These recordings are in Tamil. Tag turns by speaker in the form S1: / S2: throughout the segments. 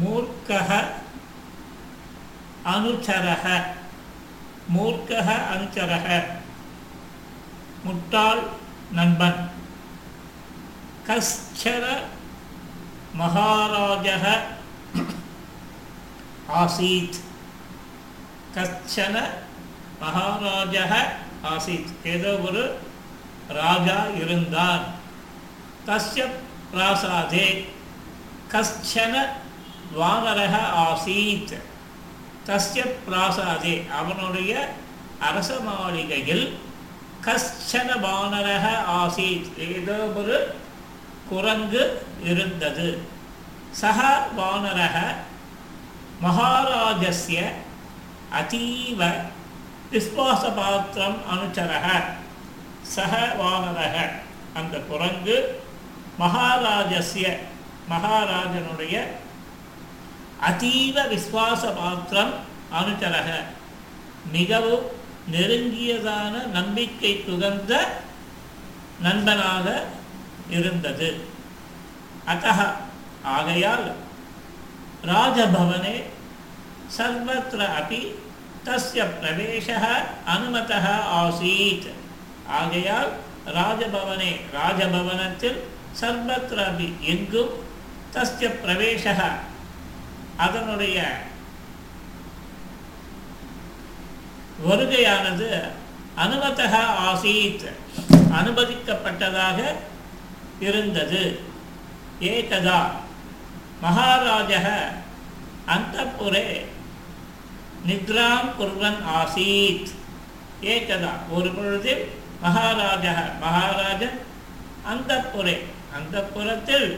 S1: மூர்க்கः அனுச்சரः மூர்க்கः அனுச்சரः முட்டாள் நண்பன் கஷ்சர மகாராஜः ஆசீத் கச்சன மகாராஜः ஆசீத் ஏதோ ஒரு ராஜா இருந்தான் தஸ்ய பிராசாதே கஷ்சன துவாகரக ஆசீத். தஸ்ய பிராசாதே. அவனுடைய அரச மாளிகையில் கஷ்டன வானரக ஆசீத். ஏதோ ஒரு குரங்கு இருந்தது. சக வானரக மகாராஜஸ்ய அதீவ விஸ்வாசபாத்திரம் அனுச்சரக சக வானரக அந்த குரங்கு மகாராஜஸ்ய மகாராஜனுடைய அதீவ விஸ்வாச பாத்திரம் அனுச்சரக மிகவும் நெருங்கியதான நம்பிக்கை துகந்த நண்பனாக இருந்தது. அத்த ஆகையால் ராஜபவனே சர்வத்திர அப்படி தஸ்ய பிரவேச அனுமத ஆசீத். ஆகையால் ராஜபவனே ராஜபவனத்தில் சர்வத்திர அப்படி எங்கும் தஸ்ய பிரவேச அதனுடைய வருகையானது அனுமதக ஆசீத் அனுமதிக்கப்பட்டதாக இருந்தது. ஏகதா மகாராஜக அந்த புரே நித்ராம் குர்வன் ஆசீத். ஏகதா ஒரு பொழுதில் மகாராஜா மகாராஜன் அந்தப்புரே அந்தப்புறத்தில்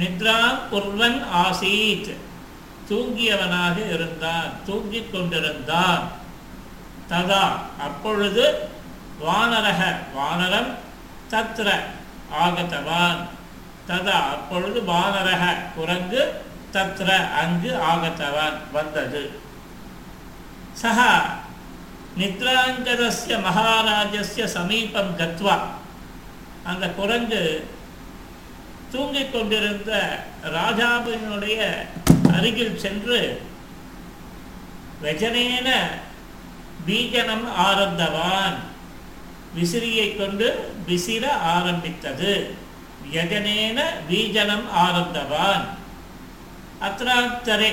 S1: நித்ராம் குர்வன் ஆசீத். தூங்கியவனாக இருந்தான் தூங்கிக் கொண்டிருந்தான். ததா அப்பொழுது வானரக வானரம் தத்ர ஆகத்தவான். ததா அப்பொழுது வானரக குரங்கு தத்ர அங்கு ஆகத்தவான் வந்தது. சக நித்ராங்கதஸ்ய மகாராஜஸ்ய சமீபம் கத்வா. அந்த குரங்கு தூங்கிக் கொண்டிருந்த ராஜாவினுடைய அருகில் சென்று ரஜனேன பீஜனம் ஆரம்பவான் விசிறியை கொண்டு விசிற ஆரம்பித்தது. யஜனேன பீஜனம் ஆரம்பவான் அத்ராந்தரே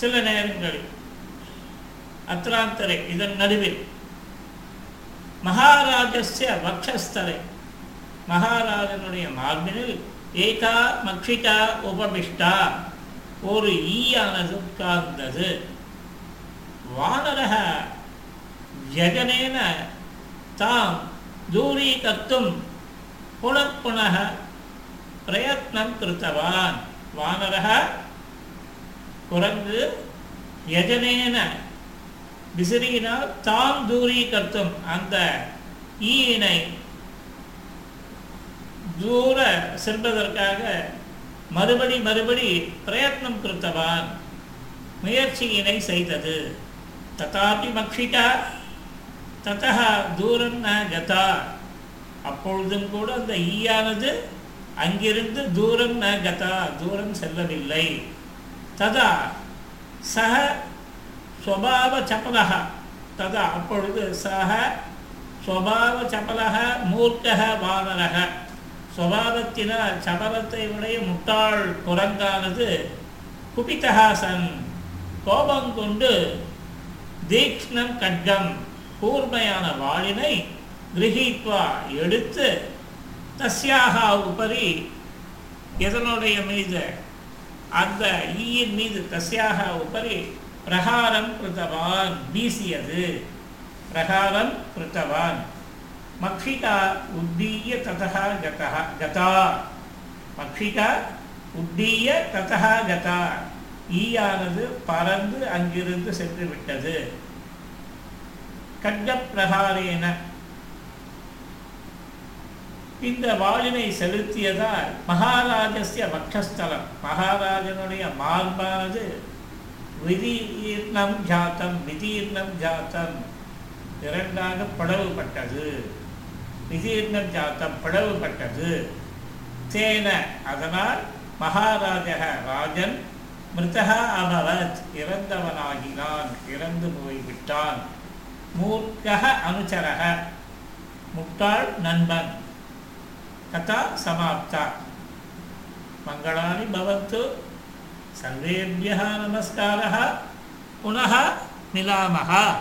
S1: சில நேரங்களில் அத்ராந்தரே இதன் நடுவில் மகாராஜஸ்ய வக்ஷஸ்தரை. மகாராஜனுடைய மார்பினில் ஏகா மக்ஷிகா உபமிஷ்டா. ஒரு ஈயானது உட்கார்ந்தது. வானரக ஜகனேன தாம் தூரீகர்த்தும் புனః புனः பிரயத்னம் கிருத்தவான். வானரக குரங்கு யஜனேன விசிறியினால் தாம் தூரீகர்த்தும் அந்த ஈயினை தூர செல்வதற்காக மறுபடி மறுபடி பிரயத்னம் கிருத்தவான். முயற்சியினை செய்தது. ததாபி மக்ஷிகா ததா தூரம் ந கதா. அப்பொழுதும் கூட அந்த ஈயானது அங்கிருந்து தூரம் ந கதா தூரம் செல்லவில்லை. ததா சக ஸ்வபாவ சபலக ததா அப்பொழுது சக ஸ்வபாவ சபலக மூர்க்கக வானரக சுவாவத்தினால் சபலத்தை உடைய முட்டாள் குரங்கானது குபிதஹாசன் கோபம் கொண்டு தீக்ஷ்ணம் கட்கம் கூர்மையான வாளினை கிரகித்வா எடுத்து தஸ்யாக உபரி எதனுடைய மீது? அந்த ஈயின் மீது தஸ்யாக உபரி பிரகாரம் கிருத்தவான் வீசியது. பிரகாரம் கிருத்தவான். மக்ஷிகா உத்தீய ததா கதா கதா மக்ஷிகா உத்தீய ததா கதா ஈயானது பறந்து அங்கிருந்து சென்று விட்டது கட்கப்பிரகாரேன இந்த வாளினை செலுத்தியதால் மகாராஜஸ்ய வக்ஷஸ்தலம் மகாராஜனுடைய மார்பானது விதீர்ணம் ஜாத்தம் விதீர்ணம் ஜாத்தம் இரண்டாக பிளவுபட்டது. விதீர்ணம் ஜாத்தம் பிளவுபட்டது தேன அதனால் மகாராஜக ராஜன் மிருதகா அபவத் இறந்தவனாகினான் இறந்து போய்விட்டான். மூர்க்கக அனுச்சரக முட்டாள் நண்பன். கதா சமாப்தா. மங்களானி பவத்து. சர்வேபியः நமஸ்காரः புனः மிலாமः